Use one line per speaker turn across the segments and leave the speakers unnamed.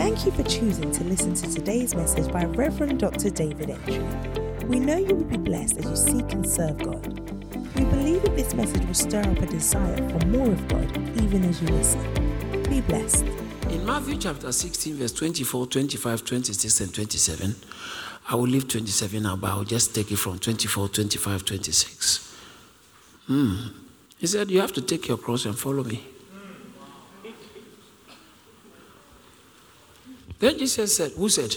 Thank you for choosing to listen to today's message by Reverend Dr. David Entry. We know you will be blessed as you seek and serve God. We believe that this message will stir up a desire for more of God even as you listen. Be blessed.
In Matthew chapter 16, verse 24, 25, 26, and 27, I will leave 27 now, but I'll just take it from 24, 25, 26. Hmm. He said, You have to take your cross and follow me. Then Jesus said, Who said?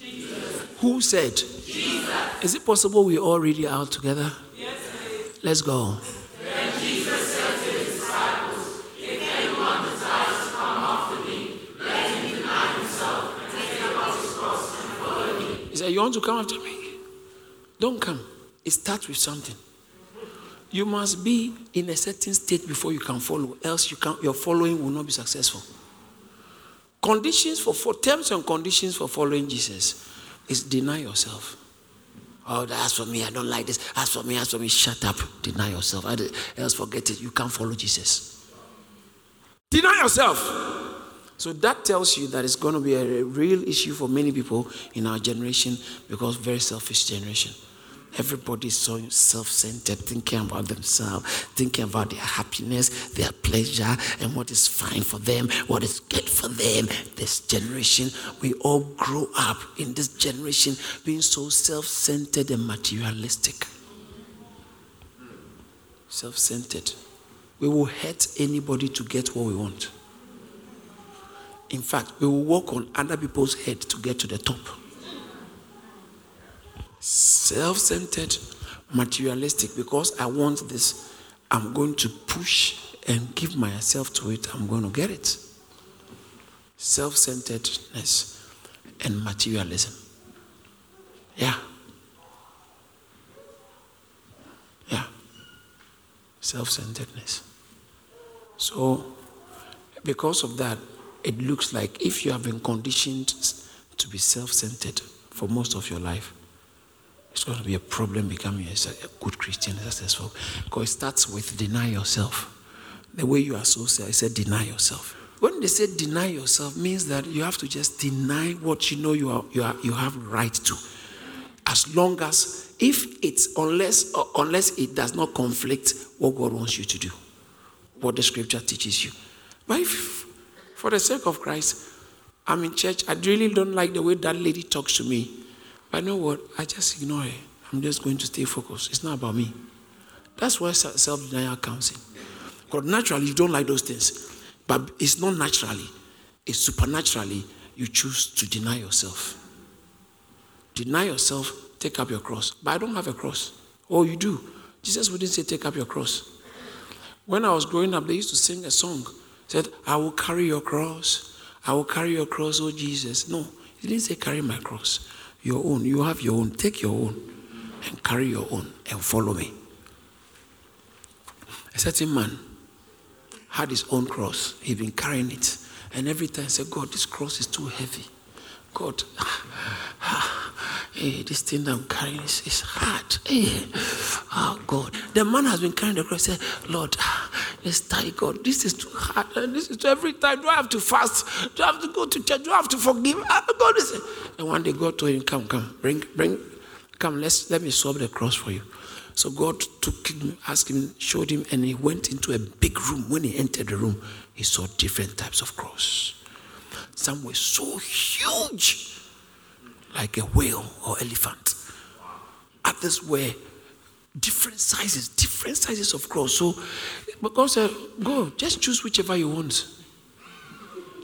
Jesus. Who said? Jesus. Is it possible we all read it out together? Yes. Let's go.
Then Jesus said to his disciples, If anyone desires to come after me, let him deny himself and take up his cross and follow me.
He said, You want to come after me? Don't come. It starts with something. You must be in a certain state before you can follow, else you can, your following will not be successful. Conditions for, for terms and conditions for following Jesus is deny yourself. Oh, that's for me. I don't like this. As for me, as for me. Shut up. Deny yourself. Else forget it. You can't follow Jesus. Deny yourself. So that tells you that it's going to be a real issue for many people in our generation because very selfish generation. Everybody is so self centered, thinking about themselves, thinking about their happiness, their pleasure, and what is fine for them, what is good for them. This generation, we all grow up in this generation being so self centered and materialistic. Self centered. We will hurt anybody to get what we want. In fact, we will walk on other people's head to get to the top self centered, materialistic. Because I want this, I'm going to push and give myself to it, I'm going to get it. Self centeredness and materialism. Yeah. Yeah. Self centeredness. So, because of that, it looks like if you have been conditioned to be self centered for most of your life, it's going to be a problem becoming a, good Christian, successful. Because it starts with deny yourself. The way you are so I said deny yourself. When they say deny yourself, means that you have to just deny what you know you are, you are you have right to. As long as if it's unless uh, unless it does not conflict what God wants you to do, what the scripture teaches you. But if for the sake of Christ, I'm in church, I really don't like the way that lady talks to me. I know what? I just ignore it. I'm just going to stay focused. It's not about me. That's why self denial comes in. Because naturally, you don't like those things. But it's not naturally, it's supernaturally you choose to deny yourself. Deny yourself, take up your cross. But I don't have a cross. Oh, you do. Jesus wouldn't say, take up your cross. When I was growing up, they used to sing a song. Said, I will carry your cross. I will carry your cross, oh Jesus. No, he didn't say carry my cross your own. You have your own. Take your own and carry your own and follow me. A certain man had his own cross. He'd been carrying it. And every time he said, God, this cross is too heavy. God, hey, eh, this thing that I'm carrying is, hard. Hey, oh God. The man has been carrying the cross. He said, Lord, tie God. This is too hard. This is too, every time. Do I have to fast? Do I have to go to church? Do I have to forgive? Ah, God is. And one day God told him, Come, come, bring, bring, come, let's let me solve the cross for you. So God took him, asked him, showed him, and he went into a big room. When he entered the room, he saw different types of cross. Some were so huge, like a whale or elephant. Others were different sizes, different sizes of cross. So God said, Go, just choose whichever you want.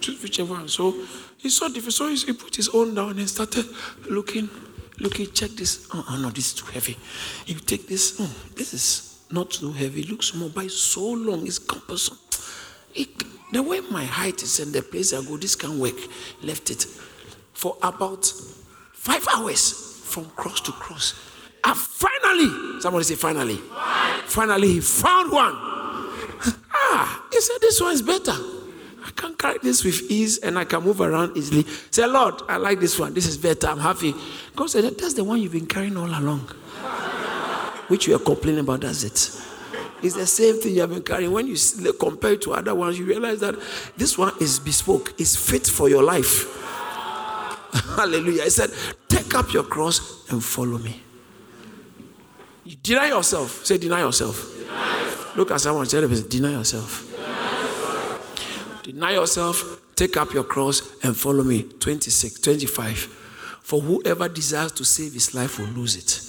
Choose whichever one. So he saw different. So he put his own down and started looking, looking, check this. Oh, oh no, this is too heavy. You take this. Oh, this is not too heavy. It looks small, but it's so long, it's cumbersome. It, the way my height is and the place I go, this can't work. Left it for about five hours from cross to cross. And finally, somebody say finally. Finally, he found one. Ah, he said this one is better. I can carry this with ease and I can move around easily. Say, Lord, I like this one. This is better. I'm happy. God said, That's the one you've been carrying all along, which you are complaining about. That's it. It's the same thing you have been carrying. When you compare it to other ones, you realize that this one is bespoke, it's fit for your life. Hallelujah. He said, Take up your cross and follow me. You deny yourself. Say, deny yourself. Deny yourself. Look at someone, tell them, deny yourself. Deny yourself. Take up your cross and follow me. 26, 25. For whoever desires to save his life will lose it.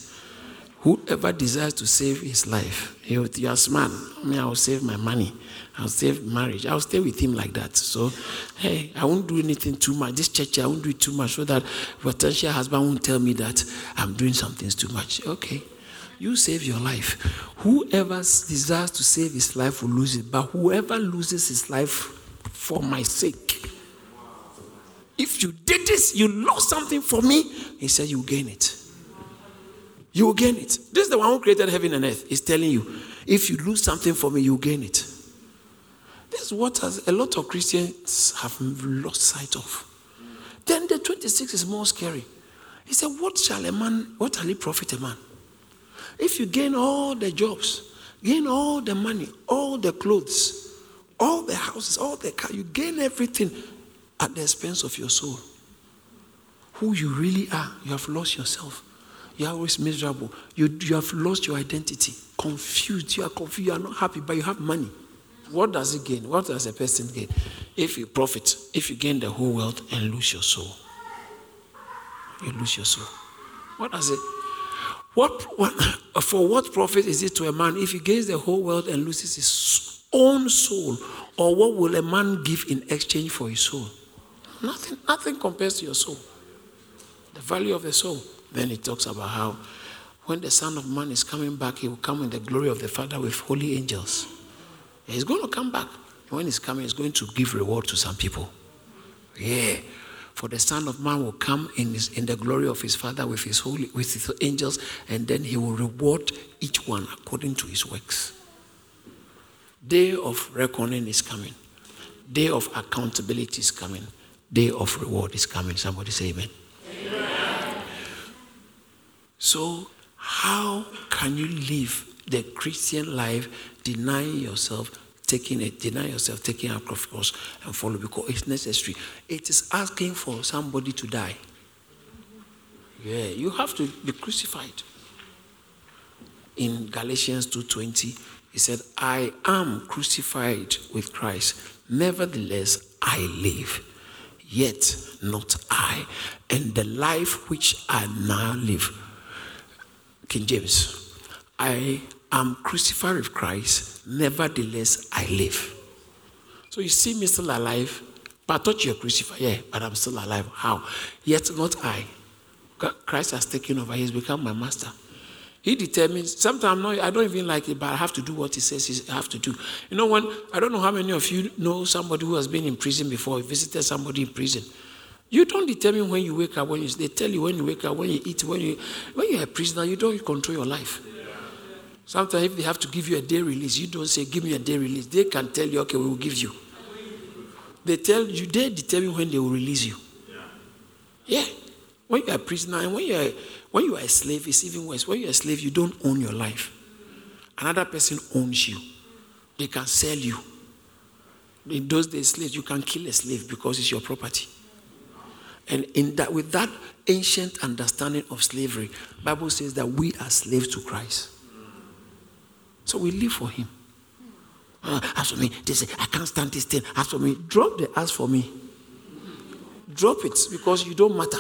Whoever desires to save his life, you, are smart. I mean, I'll save my money. I'll save marriage. I'll stay with him like that. So, hey, I won't do anything too much. This church, I won't do it too much so that potential husband won't tell me that I'm doing some things too much. Okay. You save your life. Whoever desires to save his life will lose it, but whoever loses his life for my sake, if you did this, you lost something for me, he said, you gain it. You will gain it. This is the one who created heaven and earth. He's telling you, if you lose something for me, you gain it. This is what has, a lot of Christians have lost sight of. Then the 26 is more scary. He said, What shall a man, what shall he profit a man? If you gain all the jobs, gain all the money, all the clothes, all the houses, all the car, you gain everything at the expense of your soul. Who you really are, you have lost yourself. You're always miserable. You, you have lost your identity, confused. You are confused. You are not happy, but you have money. What does it gain? What does a person gain? If you profit, if you gain the whole world and lose your soul, you lose your soul. What does it? What, what for what profit is it to a man if he gains the whole world and loses his own soul? Or what will a man give in exchange for his soul? Nothing, nothing compares to your soul. The value of the soul. Then he talks about how when the Son of Man is coming back, he will come in the glory of the Father with holy angels. He's going to come back. When he's coming, he's going to give reward to some people. Yeah. For the Son of Man will come in, his, in the glory of his Father with his holy with his angels, and then he will reward each one according to his works. Day of reckoning is coming. Day of accountability is coming. Day of reward is coming. Somebody say amen. amen. So, how can you live the Christian life denying yourself, taking it, deny yourself, taking a cross and follow because it's necessary. It is asking for somebody to die. Yeah, you have to be crucified. In Galatians 2:20, he said, I am crucified with Christ. Nevertheless, I live. Yet not I. And the life which I now live. King James, I I'm crucified with Christ, nevertheless I live. So you see me still alive, but I thought you're crucified. Yeah, but I'm still alive. How? Yet not I. Christ has taken over. He's become my master. He determines. Sometimes I don't even like it, but I have to do what he says I have to do. You know, when I don't know how many of you know somebody who has been in prison before, visited somebody in prison. You don't determine when you wake up. When you, they tell you when you wake up, when you eat, when you when you're a prisoner, you don't control your life. Sometimes if they have to give you a day release, you don't say, give me a day release. They can tell you, okay, we will give you. They tell you, they determine when they will release you. Yeah. When you're a prisoner and when you're, when you are a slave, it's even worse. When you're a slave, you don't own your life. Another person owns you. They can sell you. In those days, slaves, you can kill a slave because it's your property. And in that, with that ancient understanding of slavery, Bible says that we are slaves to Christ. So we live for him. Uh, as for me, they say, I can't stand this thing. As for me, drop the as for me. Drop it because you don't matter.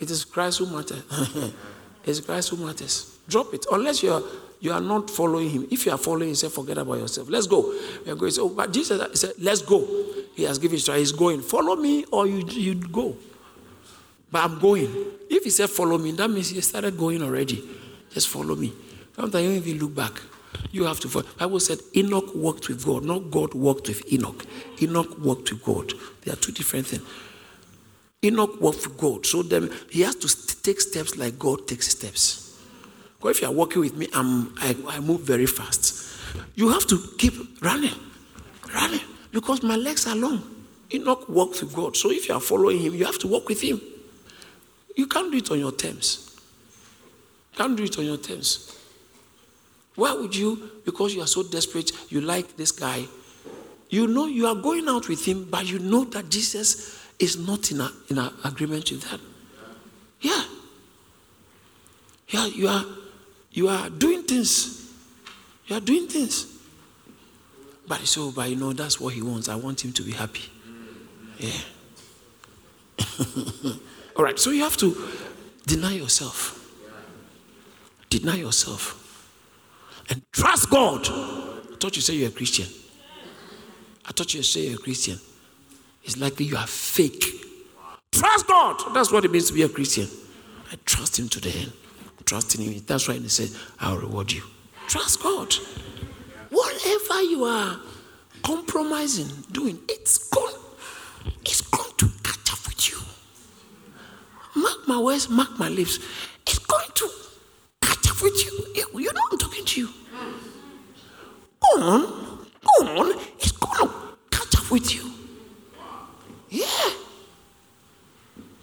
It is Christ who matters. it's Christ who matters. Drop it. Unless you are you are not following him. If you are following him, say, forget about yourself. Let's go. We are going. So, but Jesus said, let's go. He has given instruction. He's going. Follow me or you you go. But I'm going. If he said follow me, that means he started going already. Just follow me. Sometimes you even look back. You have to follow. Bible said Enoch walked with God, not God walked with Enoch. Enoch walked with God. They are two different things. Enoch walked with God. So then he has to take steps like God takes steps. Because if you are walking with me, I'm, I, I move very fast. You have to keep running, running, because my legs are long. Enoch walked with God. So if you are following him, you have to walk with him. You can't do it on your terms. Can't do it on your terms. Why would you, because you are so desperate, you like this guy? You know you are going out with him, but you know that Jesus is not in, a, in a agreement with that. Yeah. Yeah, you are you are doing things. You are doing things. But so, but you know, that's what he wants. I want him to be happy. Yeah. All right, so you have to deny yourself. Deny yourself. And trust God. I thought you said you're a Christian. I thought you said you're a Christian. It's likely you are fake. Trust God. That's what it means to be a Christian. I trust Him to the end. Trust in Him. That's why He said, I'll reward you. Trust God. Whatever you are compromising, doing, it's going, it's going to catch up with you. Mark my words, mark my lips. It's going to catch up with you. You know I'm talking to you. Go on, go on. It's going to catch up with you. Yeah.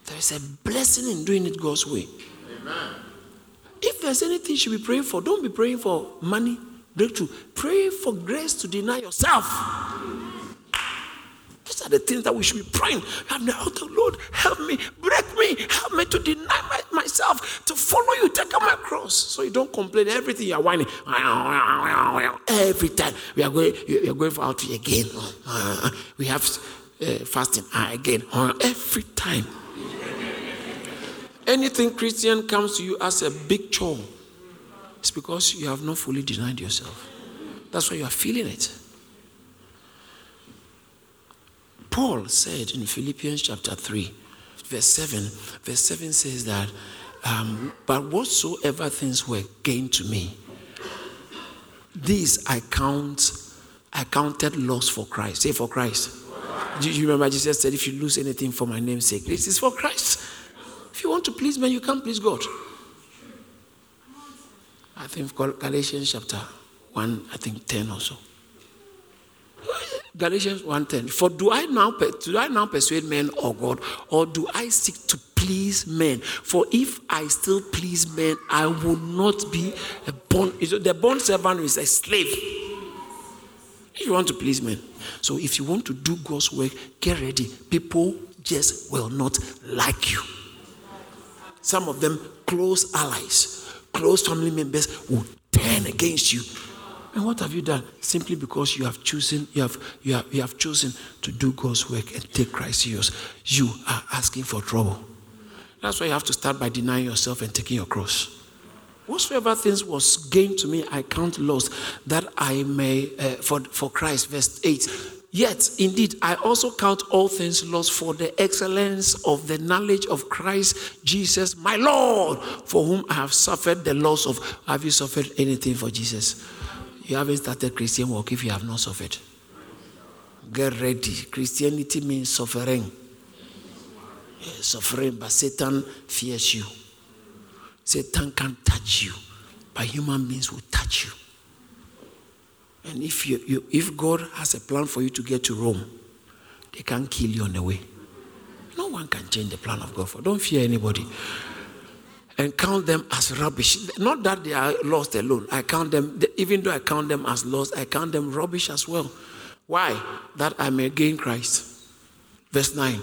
There is a blessing in doing it God's way. Amen. If there's anything you should be praying for, don't be praying for money, breakthrough. Pray for grace to deny yourself. These are the things that we should be praying. I'm the Lord, help me, break me, help me to deny my, myself, to follow you, take up my cross. So you don't complain. Everything you are whining. Every time we are going, we are going for out again. We have uh, fasting again. Every time. Anything Christian comes to you as a big chore, it's because you have not fully denied yourself. That's why you are feeling it. Paul said in Philippians chapter 3, verse 7, verse 7 says that, um, but whatsoever things were gained to me, these I count, I counted loss for Christ. Say for Christ. Do you remember Jesus said, if you lose anything for my name's sake, this is for Christ. Want to please men, you can't please God. I think Galatians chapter 1, I think 10 or so. Galatians 1:10. For do I now do I now persuade men or God, or do I seek to please men? For if I still please men, I will not be a bond. The bond servant is a slave. If you want to please men, so if you want to do God's work, get ready. People just will not like you. Some of them, close allies, close family members, will turn against you. And what have you done? Simply because you have chosen, you have, you have, you have chosen to do God's work and take Christ serious. You are asking for trouble. That's why you have to start by denying yourself and taking your cross. Whatsoever things was gained to me, I count loss, that I may, uh, for, for Christ, verse 8. Yet, indeed, I also count all things lost for the excellence of the knowledge of Christ Jesus, my Lord, for whom I have suffered the loss of. Have you suffered anything for Jesus? You haven't started Christian work if you have not suffered. Get ready. Christianity means suffering. Yeah, suffering, but Satan fears you. Satan can't touch you, but human beings will touch you. And if, you, you, if God has a plan for you to get to Rome, they can't kill you on the way. No one can change the plan of God for. Don't fear anybody. And count them as rubbish. Not that they are lost alone. I count them, even though I count them as lost, I count them rubbish as well. Why? That I may gain Christ. Verse 9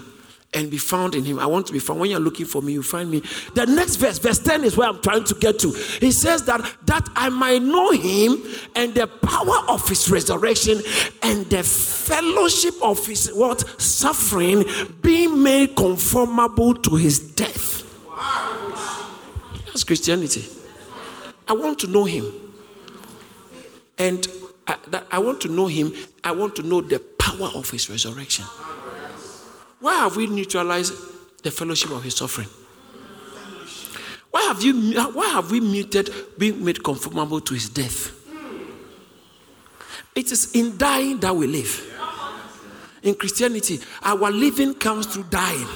and be found in him. I want to be found. When you're looking for me, you find me. The next verse, verse 10 is where I'm trying to get to. He says that that I might know him and the power of his resurrection and the fellowship of his what suffering being made conformable to his death. That's Christianity. I want to know him. And I, I want to know him. I want to know the power of his resurrection. Why have we neutralized the fellowship of his suffering? Why have, you, why have we muted being made conformable to his death? It is in dying that we live. In Christianity, our living comes through dying.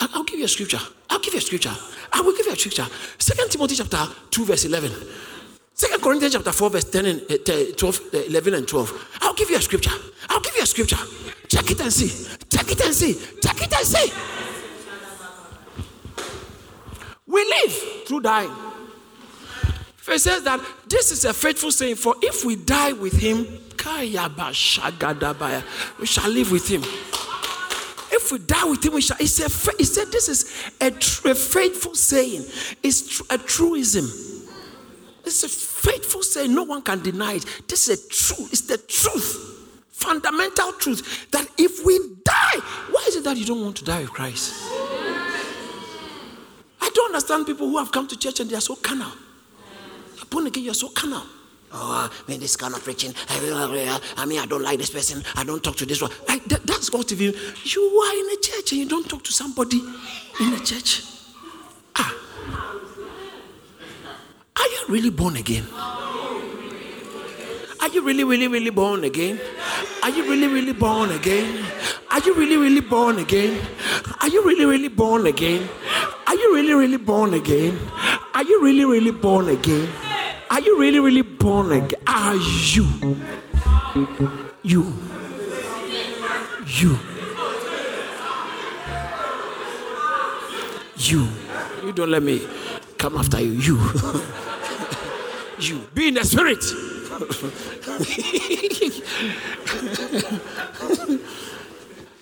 I'll give you a scripture. I'll give you a scripture. I will give you a scripture. Second Timothy chapter 2, verse 11. Second Corinthians chapter 4, verse 10 and uh, 12, uh, 11 and 12. I'll give you a scripture. I'll give you a scripture. Check it and see. Check it and see. Check it and see. We live through dying. It says that this is a faithful saying, for if we die with him, we shall live with him. if we die with him, we shall. He said, said this is a, tr- a faithful saying. It's tr- a truism. It's a faithful saying. No one can deny it. This is a truth. It's the truth. Fundamental truth that if we die, why is it that you don't want to die with Christ? I don't understand people who have come to church and they are so carnal. Born again, you're so carnal. Oh, I mean, this kind of preaching. I mean, I don't like this person. I don't talk to this one. Like, that, that's got to be. You are in a church and you don't talk to somebody in a church. Ah. Are you really born again? Are you really, really, really born again? Are you really, really born again? Are you really, really born again? Are you really, really born again? Are you really, really born again? Are you really, really born again? Are you really, really born again? Are you? You. You. You. You don't let me come after you. You. you. Be in the spirit.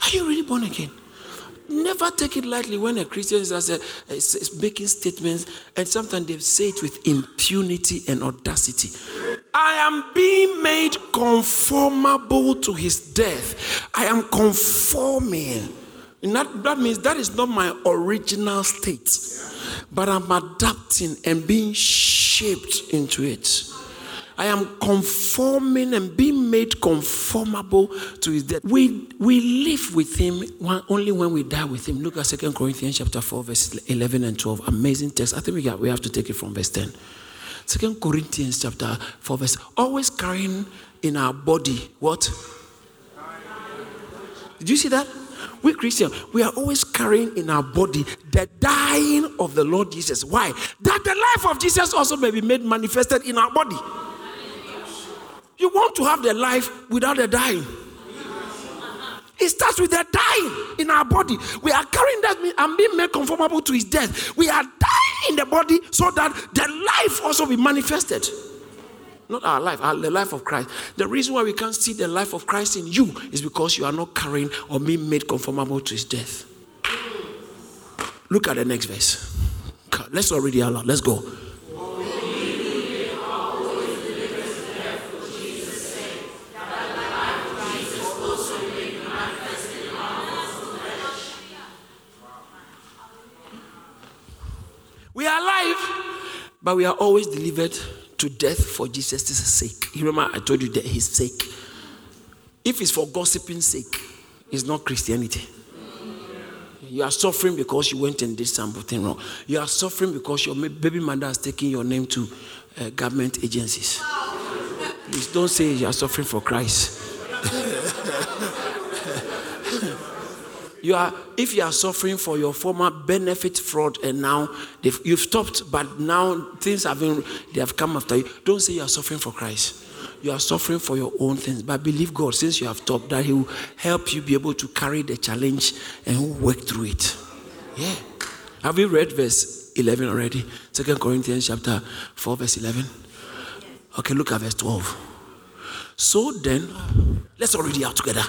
Are you really born again? Never take it lightly when a Christian is, a, is making statements and sometimes they say it with impunity and audacity. I am being made conformable to his death. I am conforming. That, that means that is not my original state, but I'm adapting and being shaped into it. I am conforming and being made conformable to his death. We, we live with him only when we die with him. Look at 2 Corinthians chapter 4, verse 11 and 12. Amazing text. I think we, got, we have to take it from verse 10. 2 Corinthians chapter 4, verse always carrying in our body what? Did you see that? We Christians, we are always carrying in our body the dying of the Lord Jesus. Why? That the life of Jesus also may be made manifested in our body. You want to have the life without the dying. It starts with the dying in our body. We are carrying that and being made conformable to his death. We are dying in the body so that the life also be manifested. Not our life, our, the life of Christ. The reason why we can't see the life of Christ in you is because you are not carrying or being made conformable to his death. Look at the next verse. Let's not read it. Let's go. But we are always delivered to death for Jesus' sake. You remember I told you that his sake. If it's for gossiping sake, it's not Christianity. You are suffering because you went and did something wrong. You are suffering because your baby mother has taken your name to uh, government agencies. Please don't say you are suffering for Christ. you are if you are suffering for your former benefit fraud and now you've stopped but now things have been they have come after you. Don't say you are suffering for christ. You are suffering for your own things but believe god since you have stopped that he will help you be able to carry the challenge and work through it. Yeah. Have you read verse 11 already? Second corinthians chapter 4 verse 11 okay look at verse 12 so then let's all read it out together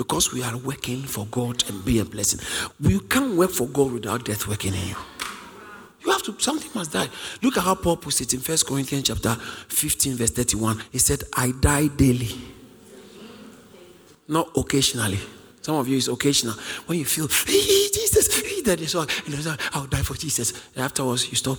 because we are working for God and be a blessing. We can't work for God without death working in you. You have to, something must die. Look at how Paul puts it in First Corinthians chapter 15, verse 31. He said, I die daily. Not occasionally. Some of you is occasional. When you feel, hey, Jesus, hey, that is all. And I'll die for Jesus. And afterwards, you stop.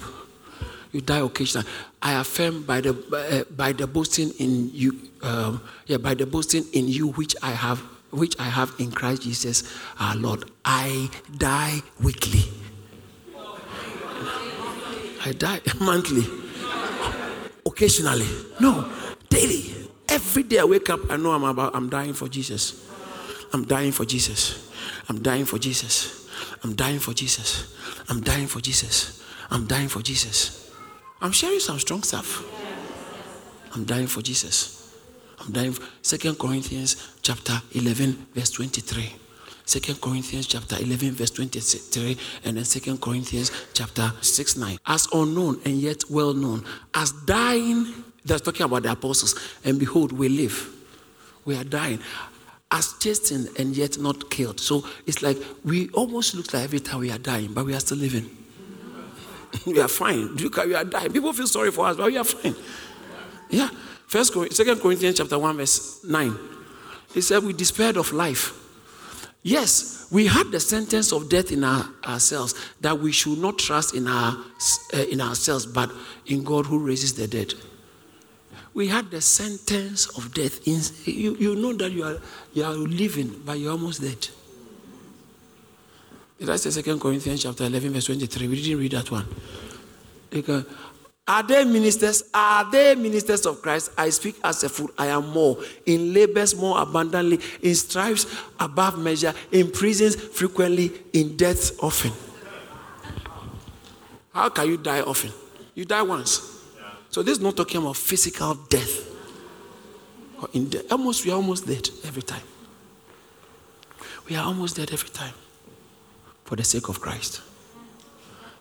You die occasionally. I affirm by the uh, by the boasting in you, um, yeah, by the boasting in you which I have which I have in Christ Jesus our Lord. I die weekly. I die monthly. Occasionally. No, daily. Every day I wake up, I know I'm about I'm dying for Jesus. I'm dying for Jesus. I'm dying for Jesus. I'm dying for Jesus. I'm dying for Jesus. I'm dying for Jesus. I'm sharing some strong stuff. I'm dying for Jesus. I'm dying. Second Corinthians chapter 11, verse 23. Second Corinthians chapter 11, verse 23, and then Second Corinthians chapter 6, 9. As unknown and yet well known, as dying That's talking about the apostles. And behold, we live. We are dying. As chastened and yet not killed. So it's like we almost look like every time we are dying, but we are still living. we are fine. We are dying. People feel sorry for us, but we are fine. Yeah. First, Second Corinthians chapter 1, verse 9. He said, We despaired of life. Yes, we had the sentence of death in our, ourselves that we should not trust in, our, uh, in ourselves, but in God who raises the dead. We had the sentence of death. In, you, you know that you are, you are living, but you're almost dead. I say 2 Corinthians chapter 11, verse 23? We didn't read that one. Are they ministers? Are they ministers of Christ? I speak as a fool. I am more. In labors more abundantly, in stripes above measure, in prisons frequently, in deaths often. How can you die often? You die once. So this is not talking about physical death. In death. Almost, we are almost dead every time. We are almost dead every time for the sake of Christ.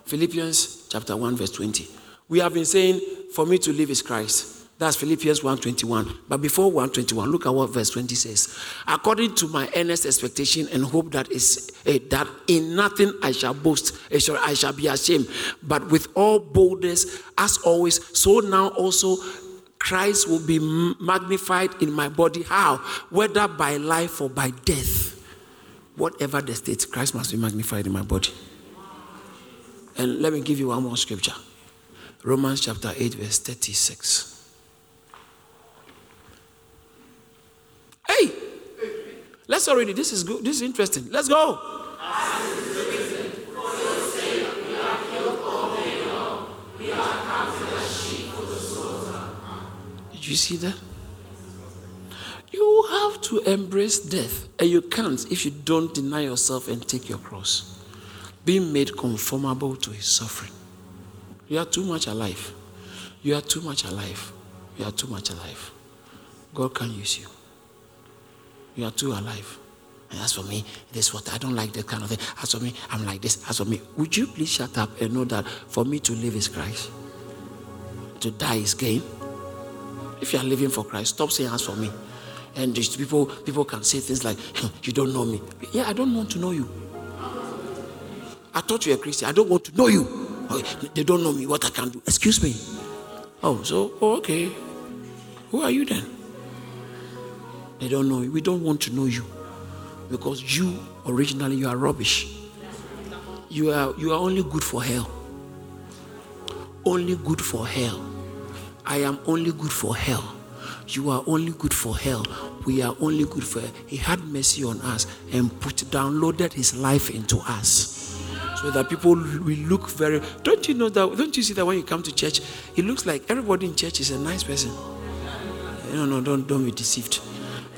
Philippians chapter 1, verse 20. We have been saying, for me to live is Christ. That's Philippians 1:21. But before 1:21, look at what verse 20 says. According to my earnest expectation and hope that is uh, that in nothing I shall boast, uh, I shall be ashamed, but with all boldness, as always, so now also Christ will be magnified in my body. How? Whether by life or by death. Whatever the state, Christ must be magnified in my body. And let me give you one more scripture. Romans chapter 8, verse 36. Hey! Let's already, this is good, this is interesting. Let's go. Did you see that? You have to embrace death, and you can't if you don't deny yourself and take your cross. Being made conformable to his suffering. You are too much alive. You are too much alive. You are too much alive. God can use you. You are too alive. And as for me, this what I don't like that kind of thing. As for me, I'm like this. As for me, would you please shut up and know that for me to live is Christ, to die is gain. If you are living for Christ, stop saying as for me. And people, people can say things like, "You don't know me." Yeah, I don't want to know you. I thought you were a Christian. I don't want to know you. They don't know me, what I can do. Excuse me. Oh, so, oh, okay. Who are you then? They don't know you. We don't want to know you. Because you, originally, you are rubbish. You are, you are only good for hell. Only good for hell. I am only good for hell. You are only good for hell. We are only good for hell. He had mercy on us and put downloaded his life into us so that people will look very. Don't you know that? Don't you see that when you come to church, it looks like everybody in church is a nice person. No, no, don't don't be deceived.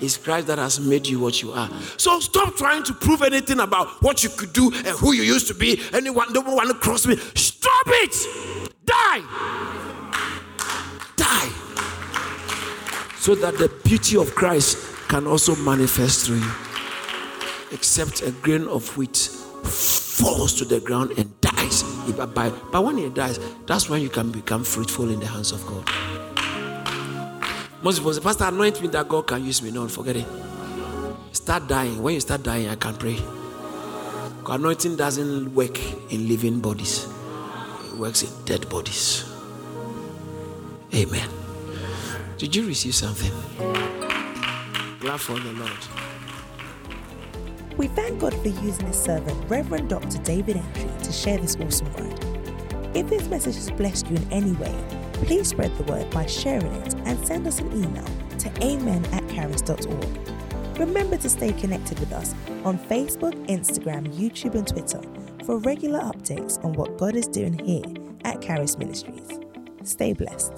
It's Christ that has made you what you are. So stop trying to prove anything about what you could do and who you used to be. Anyone don't want to cross me. Stop it. Die. Die. So that the beauty of Christ can also manifest through you. Except a grain of wheat falls to the ground and dies. But when he dies, that's when you can become fruitful in the hands of God. Most people say, Pastor, anoint me that God can use me. No, forget it. Start dying. When you start dying, I can pray. Anointing doesn't work in living bodies, it works in dead bodies. Amen. Did you receive something? Glad for the Lord.
We thank God for using his servant, Reverend Dr. David Entry, to share this awesome word. If this message has blessed you in any way, please spread the word by sharing it and send us an email to amen at caris.org. Remember to stay connected with us on Facebook, Instagram, YouTube, and Twitter for regular updates on what God is doing here at Caris Ministries. Stay blessed.